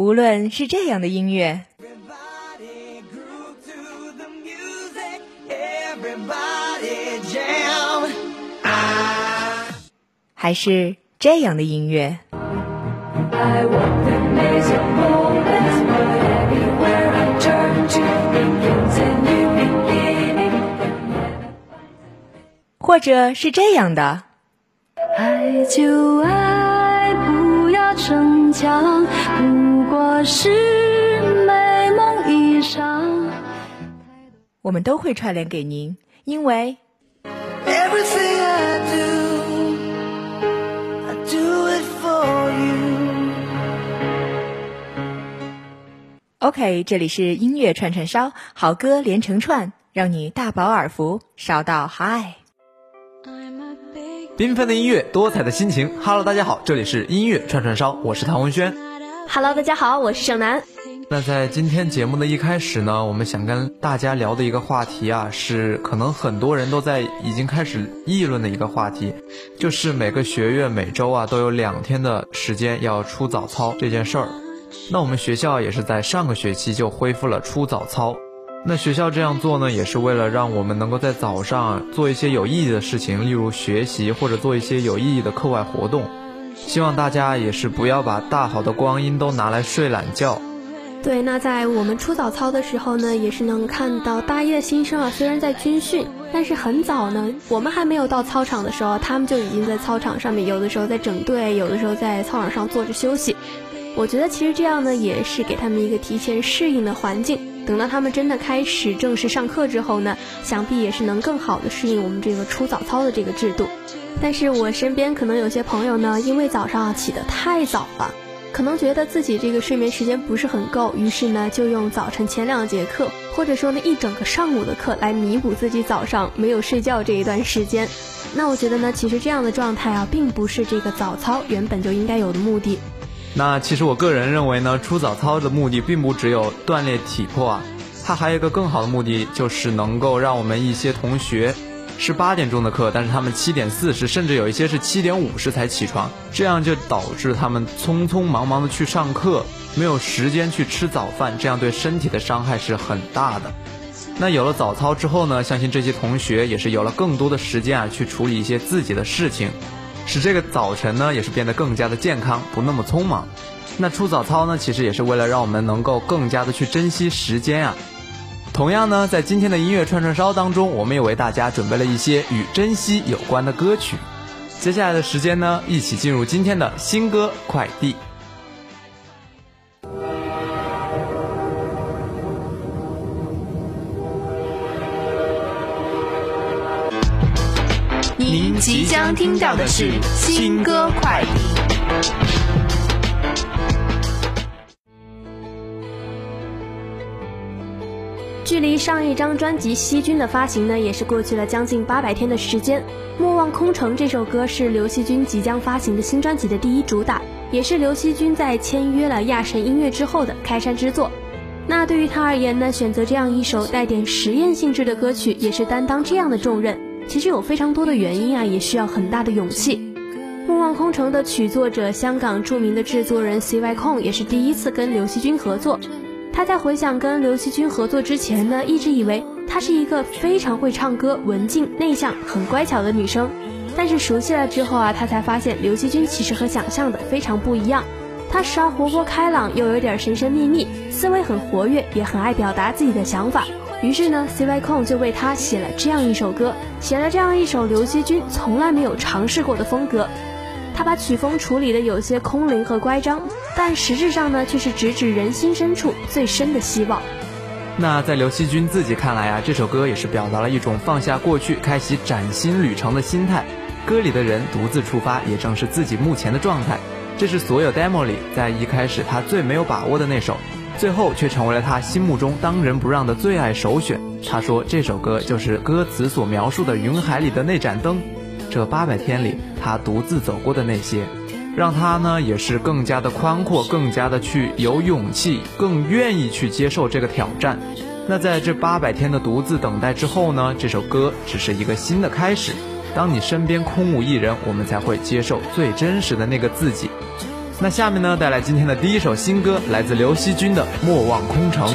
无论是这样的音乐，还是这样的音乐。或者是这样的。爱就爱，不要逞强，不过是美梦一场。我们都会串联给您，因为。OK，这里是音乐串串烧，好歌连成串，让你大饱耳福，烧到嗨。缤纷的音乐，多彩的心情。Hello，大家好，这里是音乐串串烧，我是唐文轩。Hello，大家好，我是盛楠。那在今天节目的一开始呢，我们想跟大家聊的一个话题啊，是可能很多人都在已经开始议论的一个话题，就是每个学院每周啊都有两天的时间要出早操这件事儿。那我们学校也是在上个学期就恢复了出早操。那学校这样做呢，也是为了让我们能够在早上做一些有意义的事情，例如学习或者做一些有意义的课外活动。希望大家也是不要把大好的光阴都拿来睡懒觉。对，那在我们出早操的时候呢，也是能看到大一的新生啊，虽然在军训，但是很早呢，我们还没有到操场的时候，他们就已经在操场上面，有的时候在整队，有的时候在操场上坐着休息。我觉得其实这样呢，也是给他们一个提前适应的环境。等到他们真的开始正式上课之后呢，想必也是能更好的适应我们这个出早操的这个制度。但是我身边可能有些朋友呢，因为早上起得太早了，可能觉得自己这个睡眠时间不是很够，于是呢就用早晨前两节课，或者说呢一整个上午的课来弥补自己早上没有睡觉这一段时间。那我觉得呢，其实这样的状态啊，并不是这个早操原本就应该有的目的。那其实我个人认为呢，出早操的目的并不只有锻炼体魄啊，它还有一个更好的目的，就是能够让我们一些同学是八点钟的课，但是他们七点四十，甚至有一些是七点五十才起床，这样就导致他们匆匆忙忙的去上课，没有时间去吃早饭，这样对身体的伤害是很大的。那有了早操之后呢，相信这些同学也是有了更多的时间啊，去处理一些自己的事情。使这个早晨呢，也是变得更加的健康，不那么匆忙。那出早操呢，其实也是为了让我们能够更加的去珍惜时间啊。同样呢，在今天的音乐串串烧当中，我们也为大家准备了一些与珍惜有关的歌曲。接下来的时间呢，一起进入今天的新歌快递。您即将听到的是新歌快递。距离上一张专辑《西君》的发行呢，也是过去了将近八百天的时间。《莫忘空城》这首歌是刘惜君即将发行的新专辑的第一主打，也是刘惜君在签约了亚神音乐之后的开山之作。那对于他而言呢，选择这样一首带点实验性质的歌曲，也是担当这样的重任。其实有非常多的原因啊，也需要很大的勇气。《莫忘空城》的曲作者，香港著名的制作人 C.Y. 控也是第一次跟刘惜君合作。他在回想跟刘惜君合作之前呢，一直以为她是一个非常会唱歌、文静内向、很乖巧的女生。但是熟悉了之后啊，他才发现刘惜君其实和想象的非常不一样。她时而活泼开朗，又有点神神秘秘，思维很活跃，也很爱表达自己的想法。于是呢，C.Y. 控就为她写了这样一首歌，写了这样一首刘惜君从来没有尝试过的风格。他把曲风处理的有些空灵和乖张，但实质上呢，却是直指人心深处最深的希望。那在刘惜君自己看来啊，这首歌也是表达了一种放下过去、开启崭新旅程的心态。歌里的人独自出发，也正是自己目前的状态。这是所有 demo 里在一开始他最没有把握的那首。最后却成为了他心目中当仁不让的最爱首选。他说这首歌就是歌词所描述的云海里的那盏灯，这八百天里他独自走过的那些，让他呢也是更加的宽阔，更加的去有勇气，更愿意去接受这个挑战。那在这八百天的独自等待之后呢，这首歌只是一个新的开始。当你身边空无一人，我们才会接受最真实的那个自己。那下面呢，带来今天的第一首新歌，来自刘惜君的《莫忘空城》。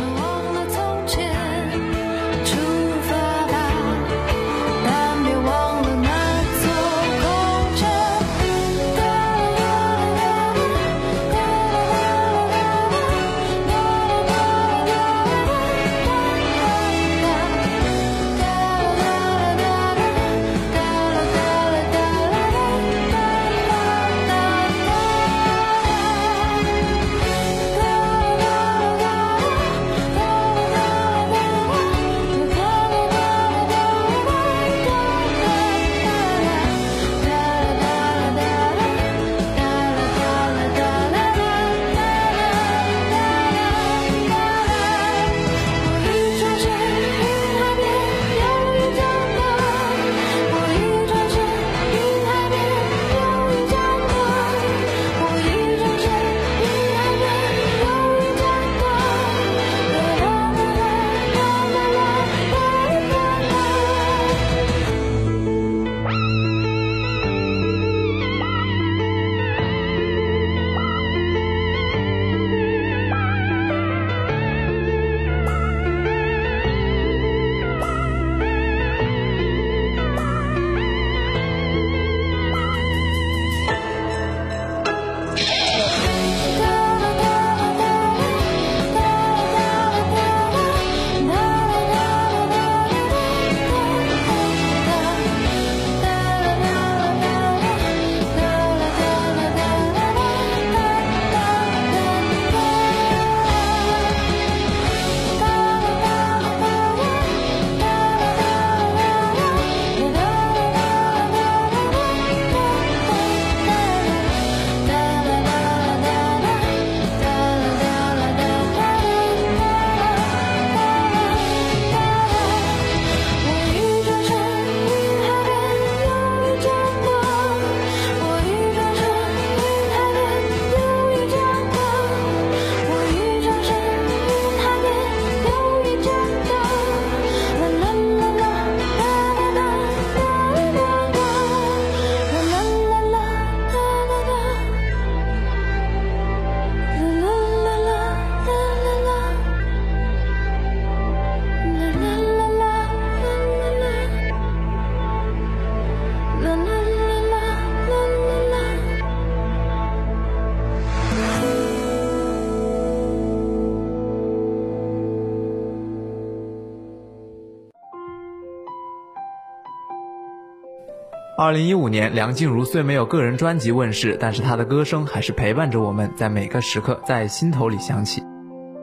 二零一五年，梁静茹虽没有个人专辑问世，但是她的歌声还是陪伴着我们，在每个时刻，在心头里响起。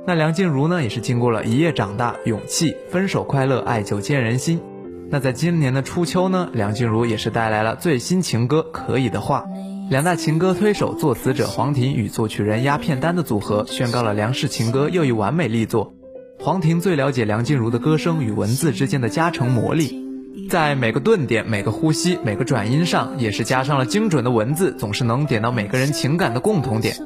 那梁静茹呢，也是经过了一夜长大、勇气、分手快乐、爱久见人心。那在今年的初秋呢，梁静茹也是带来了最新情歌《可以的话》。两大情歌推手、作词者黄婷与作曲人鸦片丹的组合，宣告了梁氏情歌又一完美力作。黄婷最了解梁静茹的歌声与文字之间的加成魔力。在每个顿点、每个呼吸、每个转音上，也是加上了精准的文字，总是能点到每个人情感的共同点。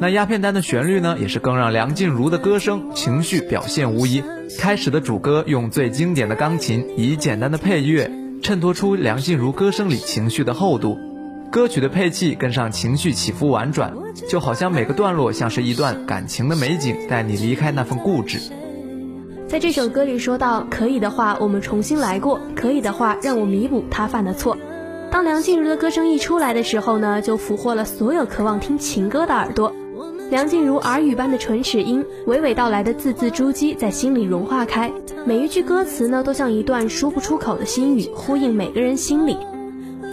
那鸦片丹的旋律呢，也是更让梁静茹的歌声情绪表现无疑。开始的主歌用最经典的钢琴，以简单的配乐衬托出梁静茹歌声里情绪的厚度。歌曲的配器跟上情绪起伏婉转，就好像每个段落像是一段感情的美景，带你离开那份固执。在这首歌里说到，可以的话，我们重新来过；可以的话，让我弥补他犯的错。当梁静茹的歌声一出来的时候呢，就俘获了所有渴望听情歌的耳朵。梁静茹耳语般的唇齿音，娓娓道来的字字珠玑，在心里融化开。每一句歌词呢，都像一段说不出口的心语，呼应每个人心里。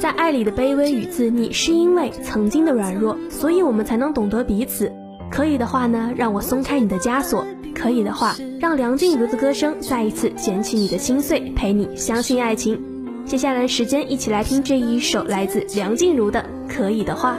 在爱里的卑微与自溺，是因为曾经的软弱，所以我们才能懂得彼此。可以的话呢，让我松开你的枷锁。可以的话，让梁静茹的歌声再一次捡起你的心碎，陪你相信爱情。接下来时间，一起来听这一首来自梁静茹的《可以的话》。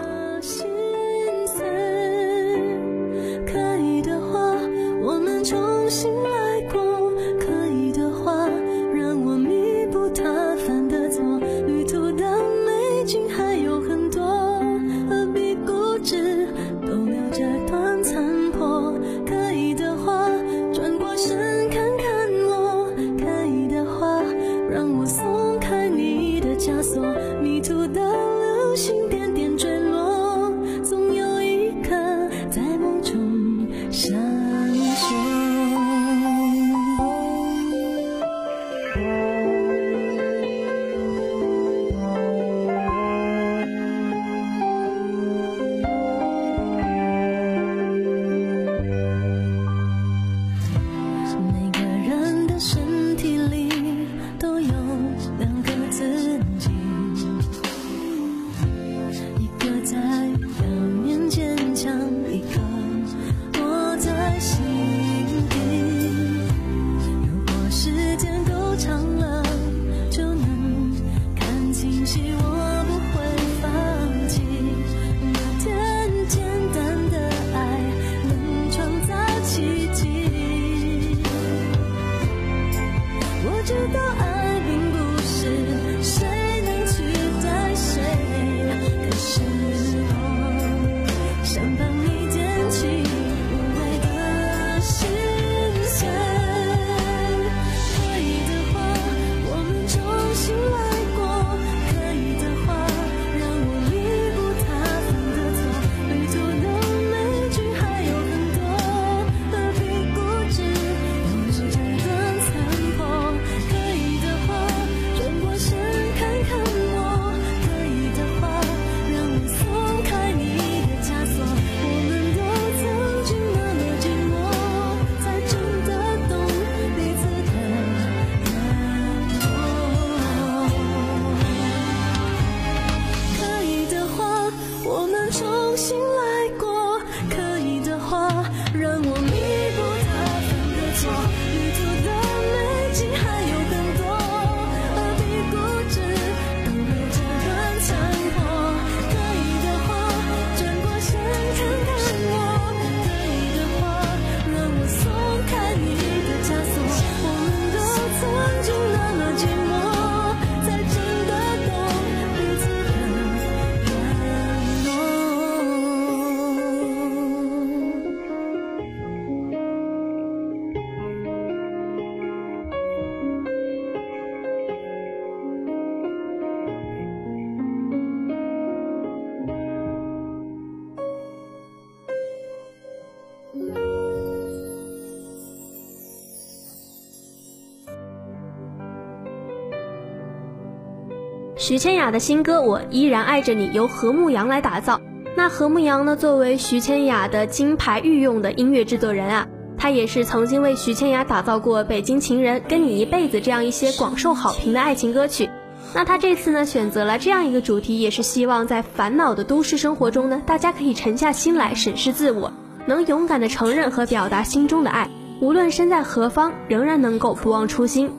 迷 see. 徐千雅的新歌《我依然爱着你》由何牧阳来打造。那何牧阳呢，作为徐千雅的金牌御用的音乐制作人啊，他也是曾经为徐千雅打造过《北京情人》《跟你一辈子》这样一些广受好评的爱情歌曲。那他这次呢，选择了这样一个主题，也是希望在烦恼的都市生活中呢，大家可以沉下心来审视自我，能勇敢的承认和表达心中的爱，无论身在何方，仍然能够不忘初心。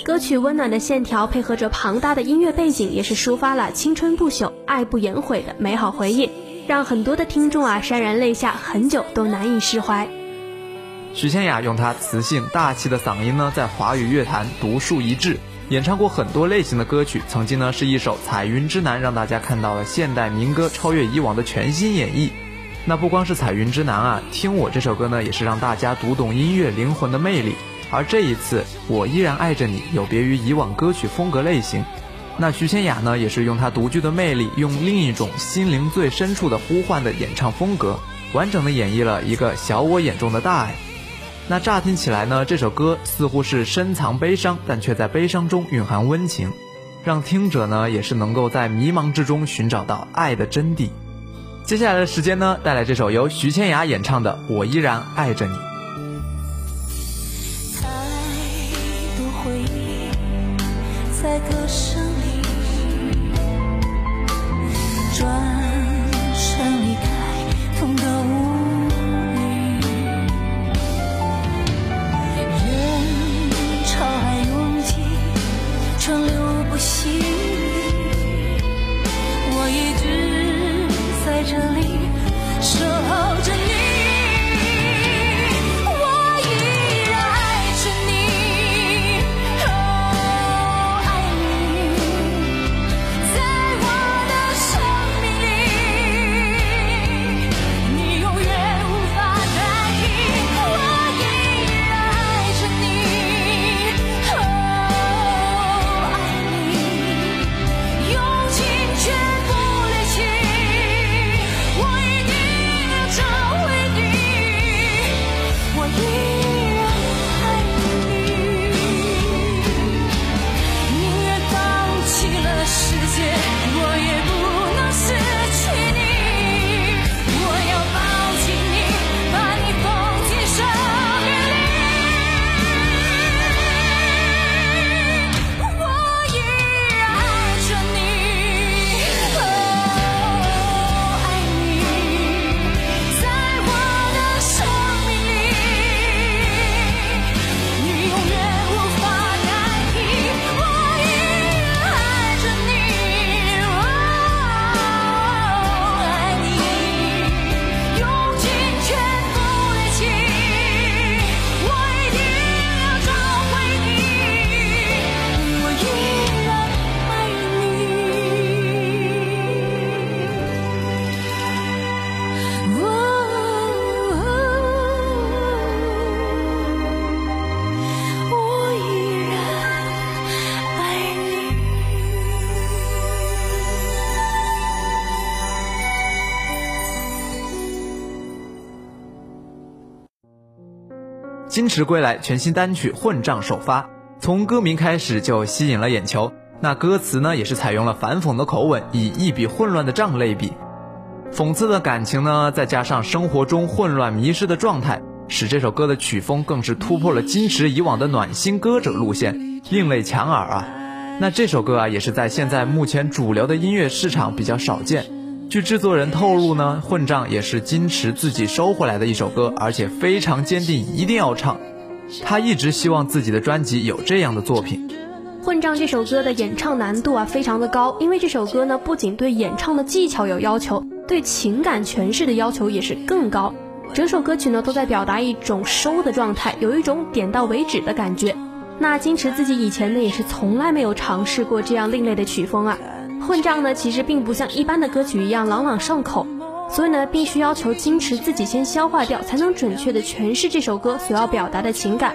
歌曲温暖的线条配合着庞大的音乐背景，也是抒发了青春不朽、爱不言悔的美好回忆，让很多的听众啊潸然泪下，很久都难以释怀。徐千雅用她磁性大气的嗓音呢，在华语乐坛独树一帜，演唱过很多类型的歌曲。曾经呢是一首《彩云之南》，让大家看到了现代民歌超越以往的全新演绎。那不光是《彩云之南》啊，听我这首歌呢，也是让大家读懂音乐灵魂的魅力。而这一次，我依然爱着你，有别于以往歌曲风格类型。那徐千雅呢，也是用她独具的魅力，用另一种心灵最深处的呼唤的演唱风格，完整的演绎了一个小我眼中的大爱。那乍听起来呢，这首歌似乎是深藏悲伤，但却在悲伤中蕴含温情，让听者呢也是能够在迷茫之中寻找到爱的真谛。接下来的时间呢，带来这首由徐千雅演唱的《我依然爱着你》。在歌声金池归来全新单曲混账首发，从歌名开始就吸引了眼球，那歌词呢，也是采用了反讽的口吻，以一笔混乱的账类比。讽刺的感情呢，再加上生活中混乱迷失的状态，使这首歌的曲风更是突破了金池以往的暖心歌者路线，另类强耳啊。那这首歌啊，也是在现在目前主流的音乐市场比较少见。据制作人透露呢混账也是金池自己收回来的一首歌而且非常坚定一定要唱。他一直希望自己的专辑有这样的作品。混账这首歌的演唱难度啊非常的高因为这首歌呢不仅对演唱的技巧有要求对情感诠释的要求也是更高。整首歌曲呢都在表达一种收的状态有一种点到为止的感觉。那金池自己以前呢也是从来没有尝试过这样另类的曲风啊混账呢其实并不像一般的歌曲一样朗朗上口所以呢必须要求金池自己先消化掉才能准确的诠释这首歌所要表达的情感。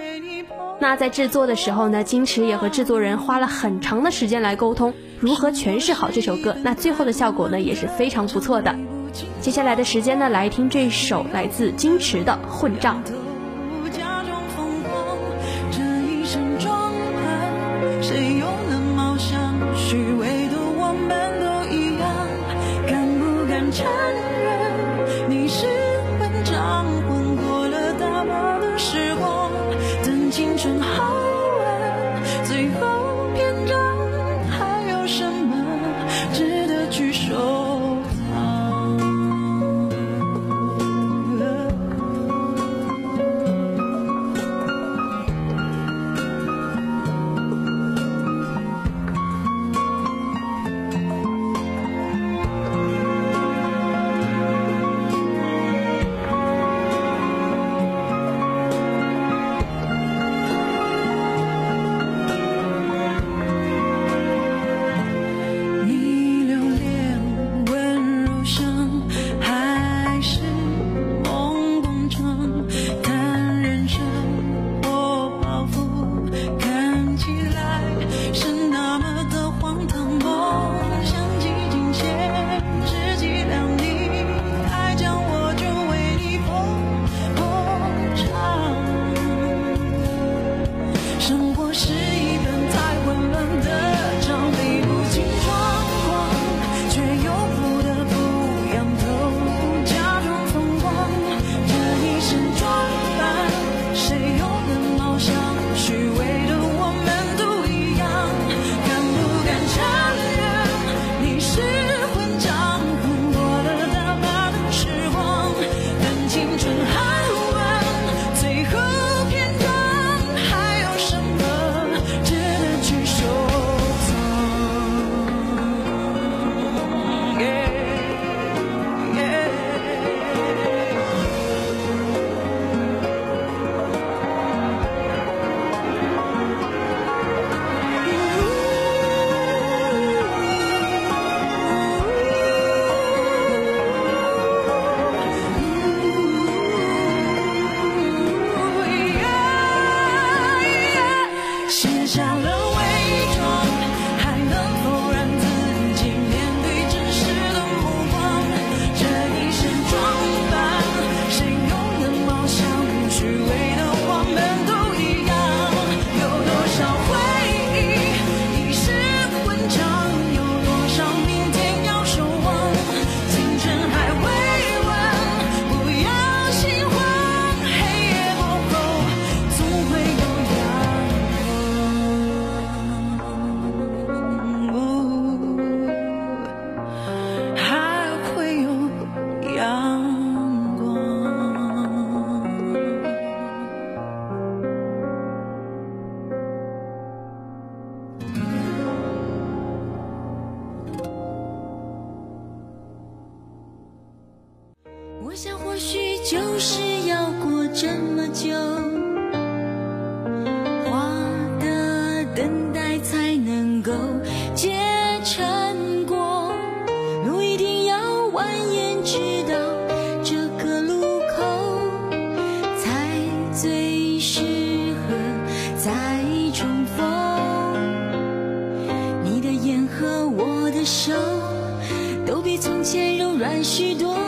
那在制作的时候呢金池也和制作人花了很长的时间来沟通如何诠释好这首歌那最后的效果呢也是非常不错的。接下来的时间呢来听这首来自金池的混账。卸下了伪装。蜿蜒直到这个路口才最适合再重逢你的眼和我的手都比从前柔软许多。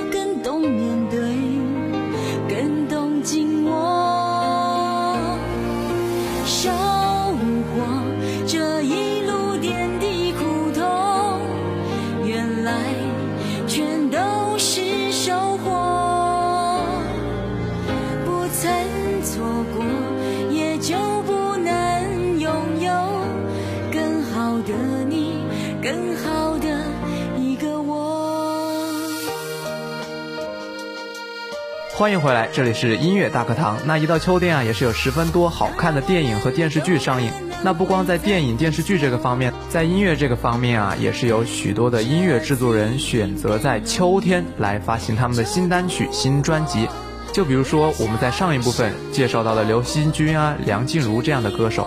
欢迎回来，这里是音乐大课堂。那一到秋天啊，也是有十分多好看的电影和电视剧上映。那不光在电影、电视剧这个方面，在音乐这个方面啊，也是有许多的音乐制作人选择在秋天来发行他们的新单曲、新专辑。就比如说我们在上一部分介绍到的刘惜君啊、梁静茹这样的歌手。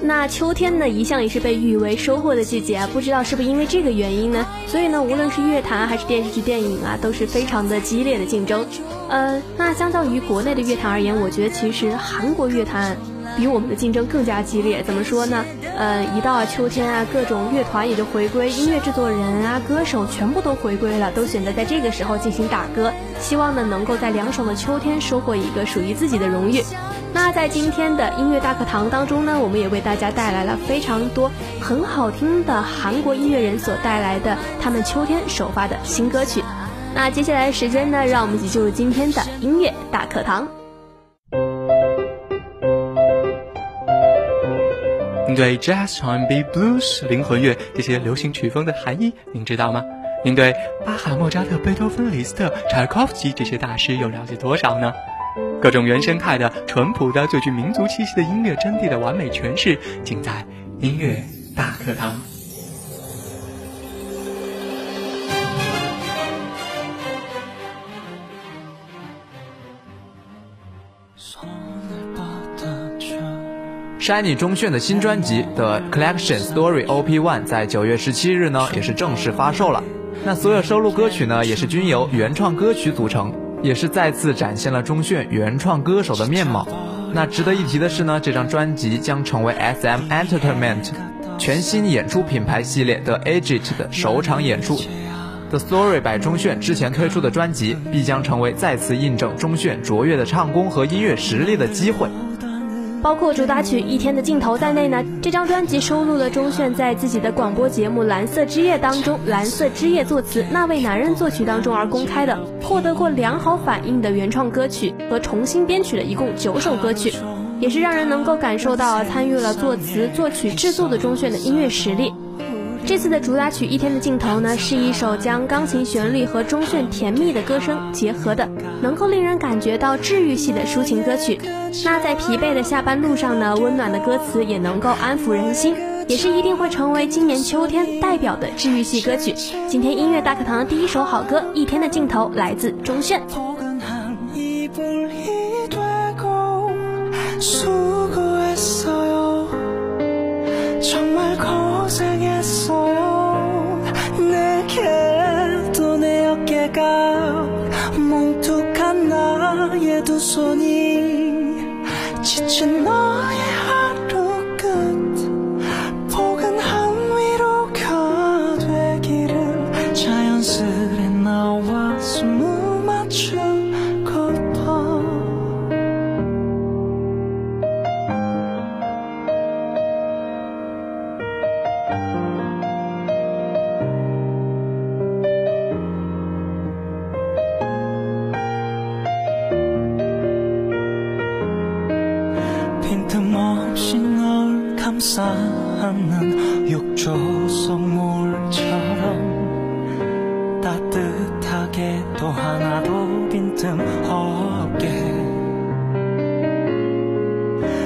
那秋天呢，一向也是被誉为收获的季节啊，不知道是不是因为这个原因呢？所以呢，无论是乐坛还是电视剧、电影啊，都是非常的激烈的竞争。呃，那相较于国内的乐坛而言，我觉得其实韩国乐坛。比我们的竞争更加激烈，怎么说呢？呃，一到秋天啊，各种乐团也就回归，音乐制作人啊、歌手全部都回归了，都选择在这个时候进行打歌，希望呢能够在凉爽的秋天收获一个属于自己的荣誉。那在今天的音乐大课堂当中呢，我们也为大家带来了非常多很好听的韩国音乐人所带来的他们秋天首发的新歌曲。那接下来时间呢，让我们一起进入今天的音乐大课堂。您对 Jazz、R&B、Blues、灵魂乐这些流行曲风的含义，您知道吗？您对巴哈、莫扎特、贝多芬、李斯特、柴可夫斯基这些大师又了解多少呢？各种原生态的、淳朴的、最具民族气息的音乐真谛的完美诠释，尽在音乐大课堂。Shiny 中炫的新专辑的 Collection Story OP One 在九月十七日呢，也是正式发售了。那所有收录歌曲呢，也是均由原创歌曲组成，也是再次展现了钟铉原创歌手的面貌。那值得一提的是呢，这张专辑将成为 SM Entertainment 全新演出品牌系列的 Agent 的首场演出。The Story by 中炫之前推出的专辑，必将成为再次印证钟铉卓越的唱功和音乐实力的机会。包括主打曲《一天的尽头》在内呢，这张专辑收录了钟铉在自己的广播节目《蓝色之夜》当中，《蓝色之夜》作词那位男人作曲当中而公开的，获得过良好反应的原创歌曲和重新编曲的一共九首歌曲，也是让人能够感受到参与了作词、作曲、制作的钟铉的音乐实力。这次的主打曲《一天的尽头》呢，是一首将钢琴旋律和钟铉甜蜜的歌声结合的，能够令人感觉到治愈系的抒情歌曲。那在疲惫的下班路上呢，温暖的歌词也能够安抚人心，也是一定会成为今年秋天代表的治愈系歌曲。今天音乐大课堂的第一首好歌《一天的尽头》来自钟铉。 감싸는 욕조 속물처럼 따뜻하게 또 하나도 빈틈 없게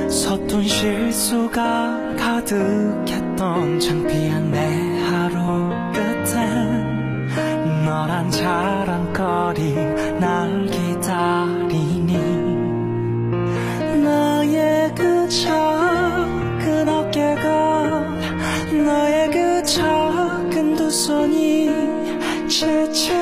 서툰 실수가 가득했던 창피한 내 하루 끝엔 너란 자랑거리 날 기다리니 나의 그작 世界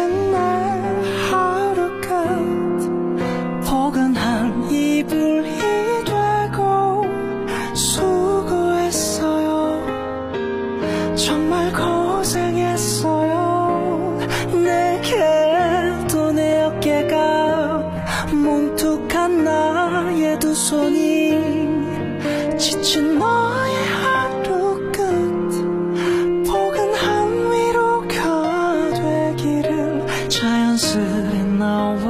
childhood in our world.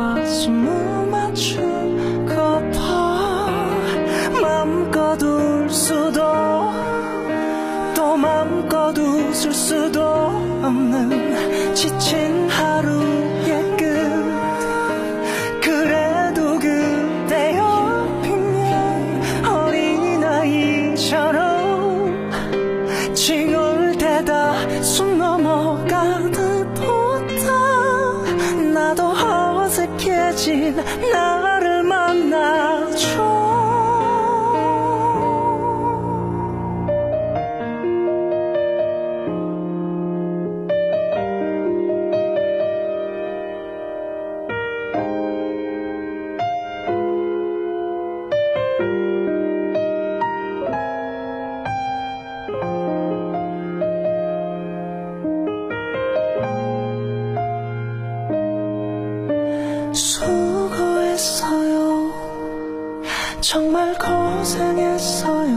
정말 고생했어요.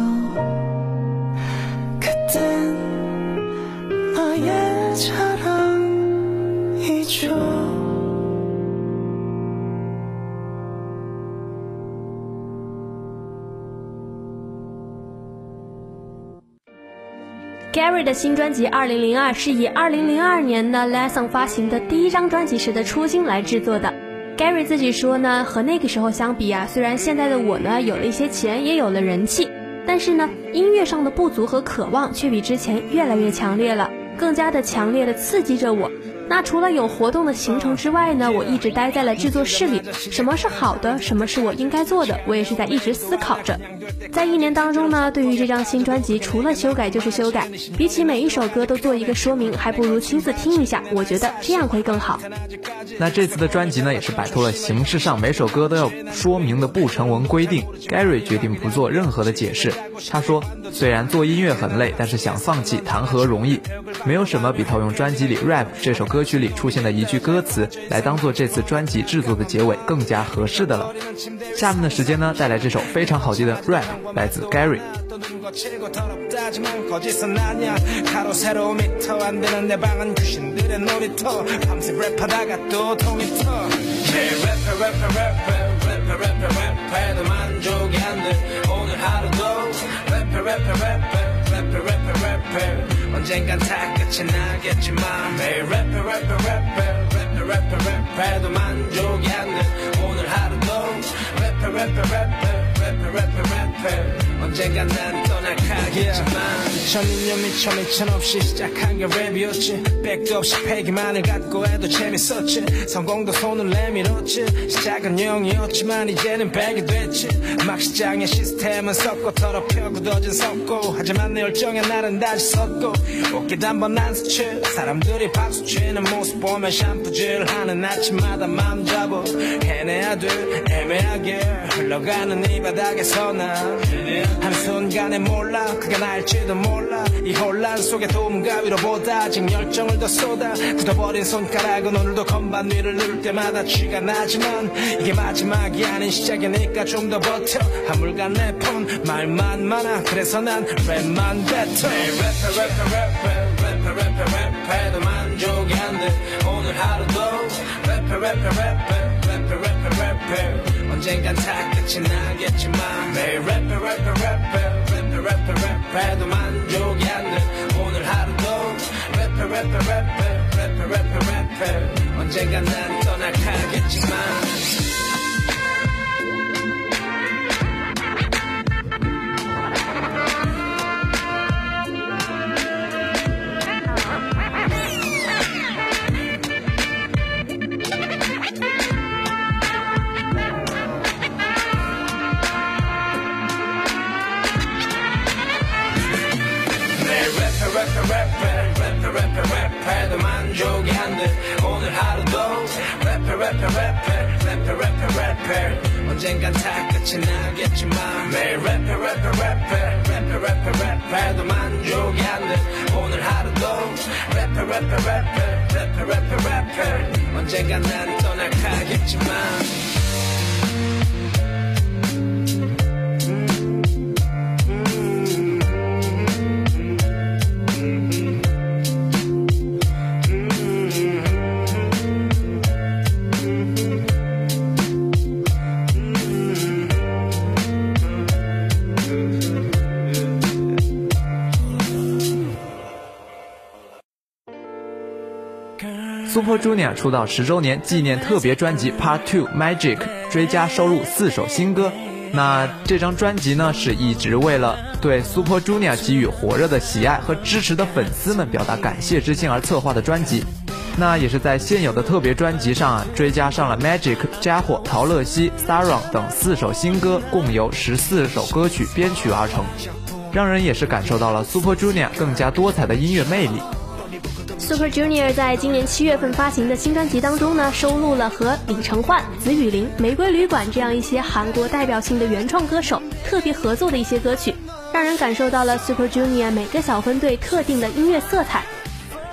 그땐 나의 자랑이죠. Gary 的新专辑《二零零二》是以二零零二年呢 Lesson 发行的第一张专辑时的初心来制作的。 Gary 自己说呢，和那个时候相比啊，虽然现在的我呢有了一些钱，也有了人气，但是呢，音乐上的不足和渴望却比之前越来越强烈了，更加的强烈的刺激着我。那除了有活动的行程之外呢，我一直待在了制作室里。什么是好的，什么是我应该做的，我也是在一直思考着。在一年当中呢，对于这张新专辑，除了修改就是修改。比起每一首歌都做一个说明，还不如亲自听一下，我觉得这样会更好。那这次的专辑呢，也是摆脱了形式上每首歌都要说明的不成文规定。Gary 决定不做任何的解释。他说：“虽然做音乐很累，但是想放弃谈何容易？没有什么比套用专辑里 rap 这首歌曲里出现的一句歌词来当做这次专辑制作的结尾更加合适的了。”下面的时间呢，带来这首非常好听的 rap，来自 Gary。 거칠고 더럽다지만 거짓은 아니야 가로 세로 미터 안 되는 내 방은 귀신들의 놀이터 밤새 랩하다가 또 통이터 내 랩해 랩해 랩해 랩해 랩해 랩해도 만족이 안돼 오늘 하루도 랩해 랩해 랩해 랩해 랩해 랩해 언젠간 다 끝이 나겠지만 매일 랩해 랩해 랩해 랩해 랩해 랩해도 만족이 안돼 오늘 하루도 랩해 랩해 랩해 랩해 랩해 언젠가 난 떠나가겠지만 전인념이 처미천 없이 시작한 게 랩이었지 백도 없이 패기만을 갖고 해도 재밌었지 성공도 손을 내밀었지 시작은 0이었지만 이제는 100이 됐지 막 시장의 시스템은 썩고 더럽혀 굳어진 썩고 하지만 내 열정에 날은 다시 섰고 옷깃 한번 안 스쳐 사람들이 박수 치는 모습 보면 샴푸질 하는 아침마다 맘 잡아 해내 야돼 애매하게 흘러가는 이 바닥에서 난 한순간에 몰라 그가 날지도 몰라 이 혼란 속에 도움과 위로보다 아직 열정을 더 쏟아 굳어버린 손가락은 오늘도 건반 위를 누를 때마다 쥐가 나지만 이게 마지막이 아닌 시작이니까 좀 더 버텨 한물간 내 폰 말만 많아 그래서 난 랩만 뱉어 랩해 랩해 랩해 랩해 랩해 랩해 도 만족이 안돼. 오늘 하루도 랩해 랩해 랩해 랩해 rapper 언젠간 다 끝이 나겠지만 매일 rapper rapper rapper rapper rapper rapper도 만족이 안돼 오늘 하루도 rapper rapper rapper rapper rapper rapper 언젠간 난 떠나가겠지만 랩해 랩해 랩해 랩해 랩해 랩해도 만족이 안돼 오늘 하루도 랩해 랩해 랩해 랩해 랩해 랩해 언젠간 다 끝이 나겠지만 매일 랩해 랩해 랩해 랩해 랩해 랩해도 만족이 안돼 오늘 하루도 랩해 랩해 랩해 랩해 랩해 랩해 언젠간 난 떠나가겠지만 Super Junior 出道十周年纪念特别专辑 Part Two Magic 追加收录四首新歌。那这张专辑呢，是一直为了对 Super Junior 给予火热的喜爱和支持的粉丝们表达感谢之心而策划的专辑。那也是在现有的特别专辑上啊，追加上了 Magic、家伙、陶乐西、Saron 等四首新歌，共由十四首歌曲编曲而成，让人也是感受到了 Super Junior 更加多彩的音乐魅力。Super Junior 在今年七月份发行的新专辑当中呢，收录了和李承焕、紫雨林、玫瑰旅馆这样一些韩国代表性的原创歌手特别合作的一些歌曲，让人感受到了 Super Junior 每个小分队特定的音乐色彩。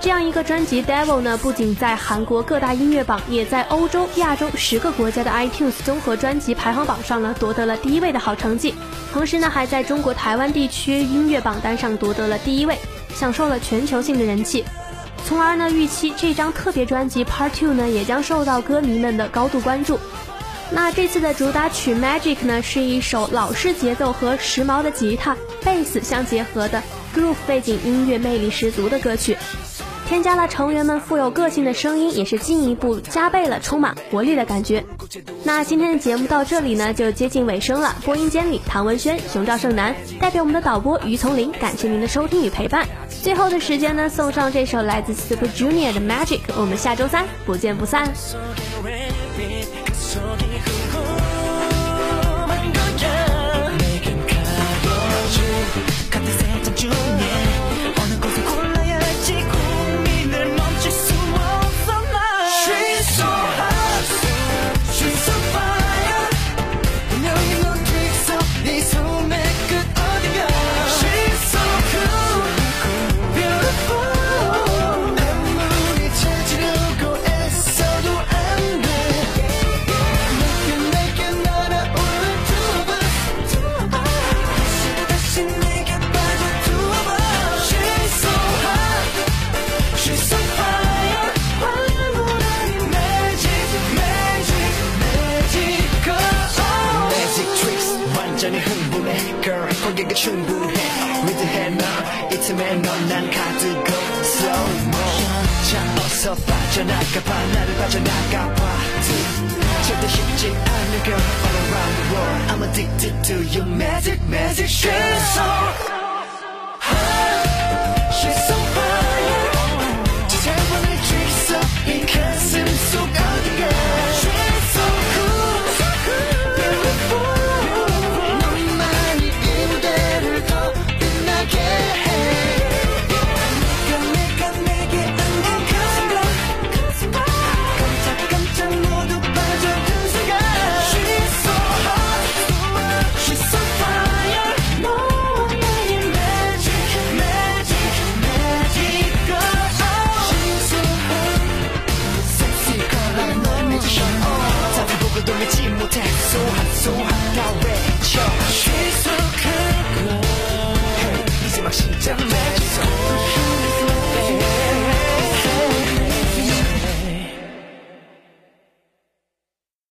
这样一个专辑《Devil》呢，不仅在韩国各大音乐榜，也在欧洲、亚洲十个国家的 iTunes 综合专辑排行榜上呢夺得了第一位的好成绩。同时呢，还在中国台湾地区音乐榜单上夺得了第一位，享受了全球性的人气。从而呢，预期这张特别专辑《Part Two》呢，也将受到歌迷们的高度关注。那这次的主打曲《Magic》呢，是一首老式节奏和时髦的吉他、贝斯相结合的 groove 背景音乐，魅力十足的歌曲。添加了成员们富有个性的声音，也是进一步加倍了充满活力的感觉。那今天的节目到这里呢，就接近尾声了。播音间里，唐文轩、熊兆胜男代表我们的导播于丛林，感谢您的收听与陪伴。最后的时间呢，送上这首来自 Super Junior 的 Magic，我们下周三不见不散。 자 어서 빠져나가봐 나를 빠져나가봐 절대 쉽지 않은 girl all around the world I'm addicted to your magic magic She's so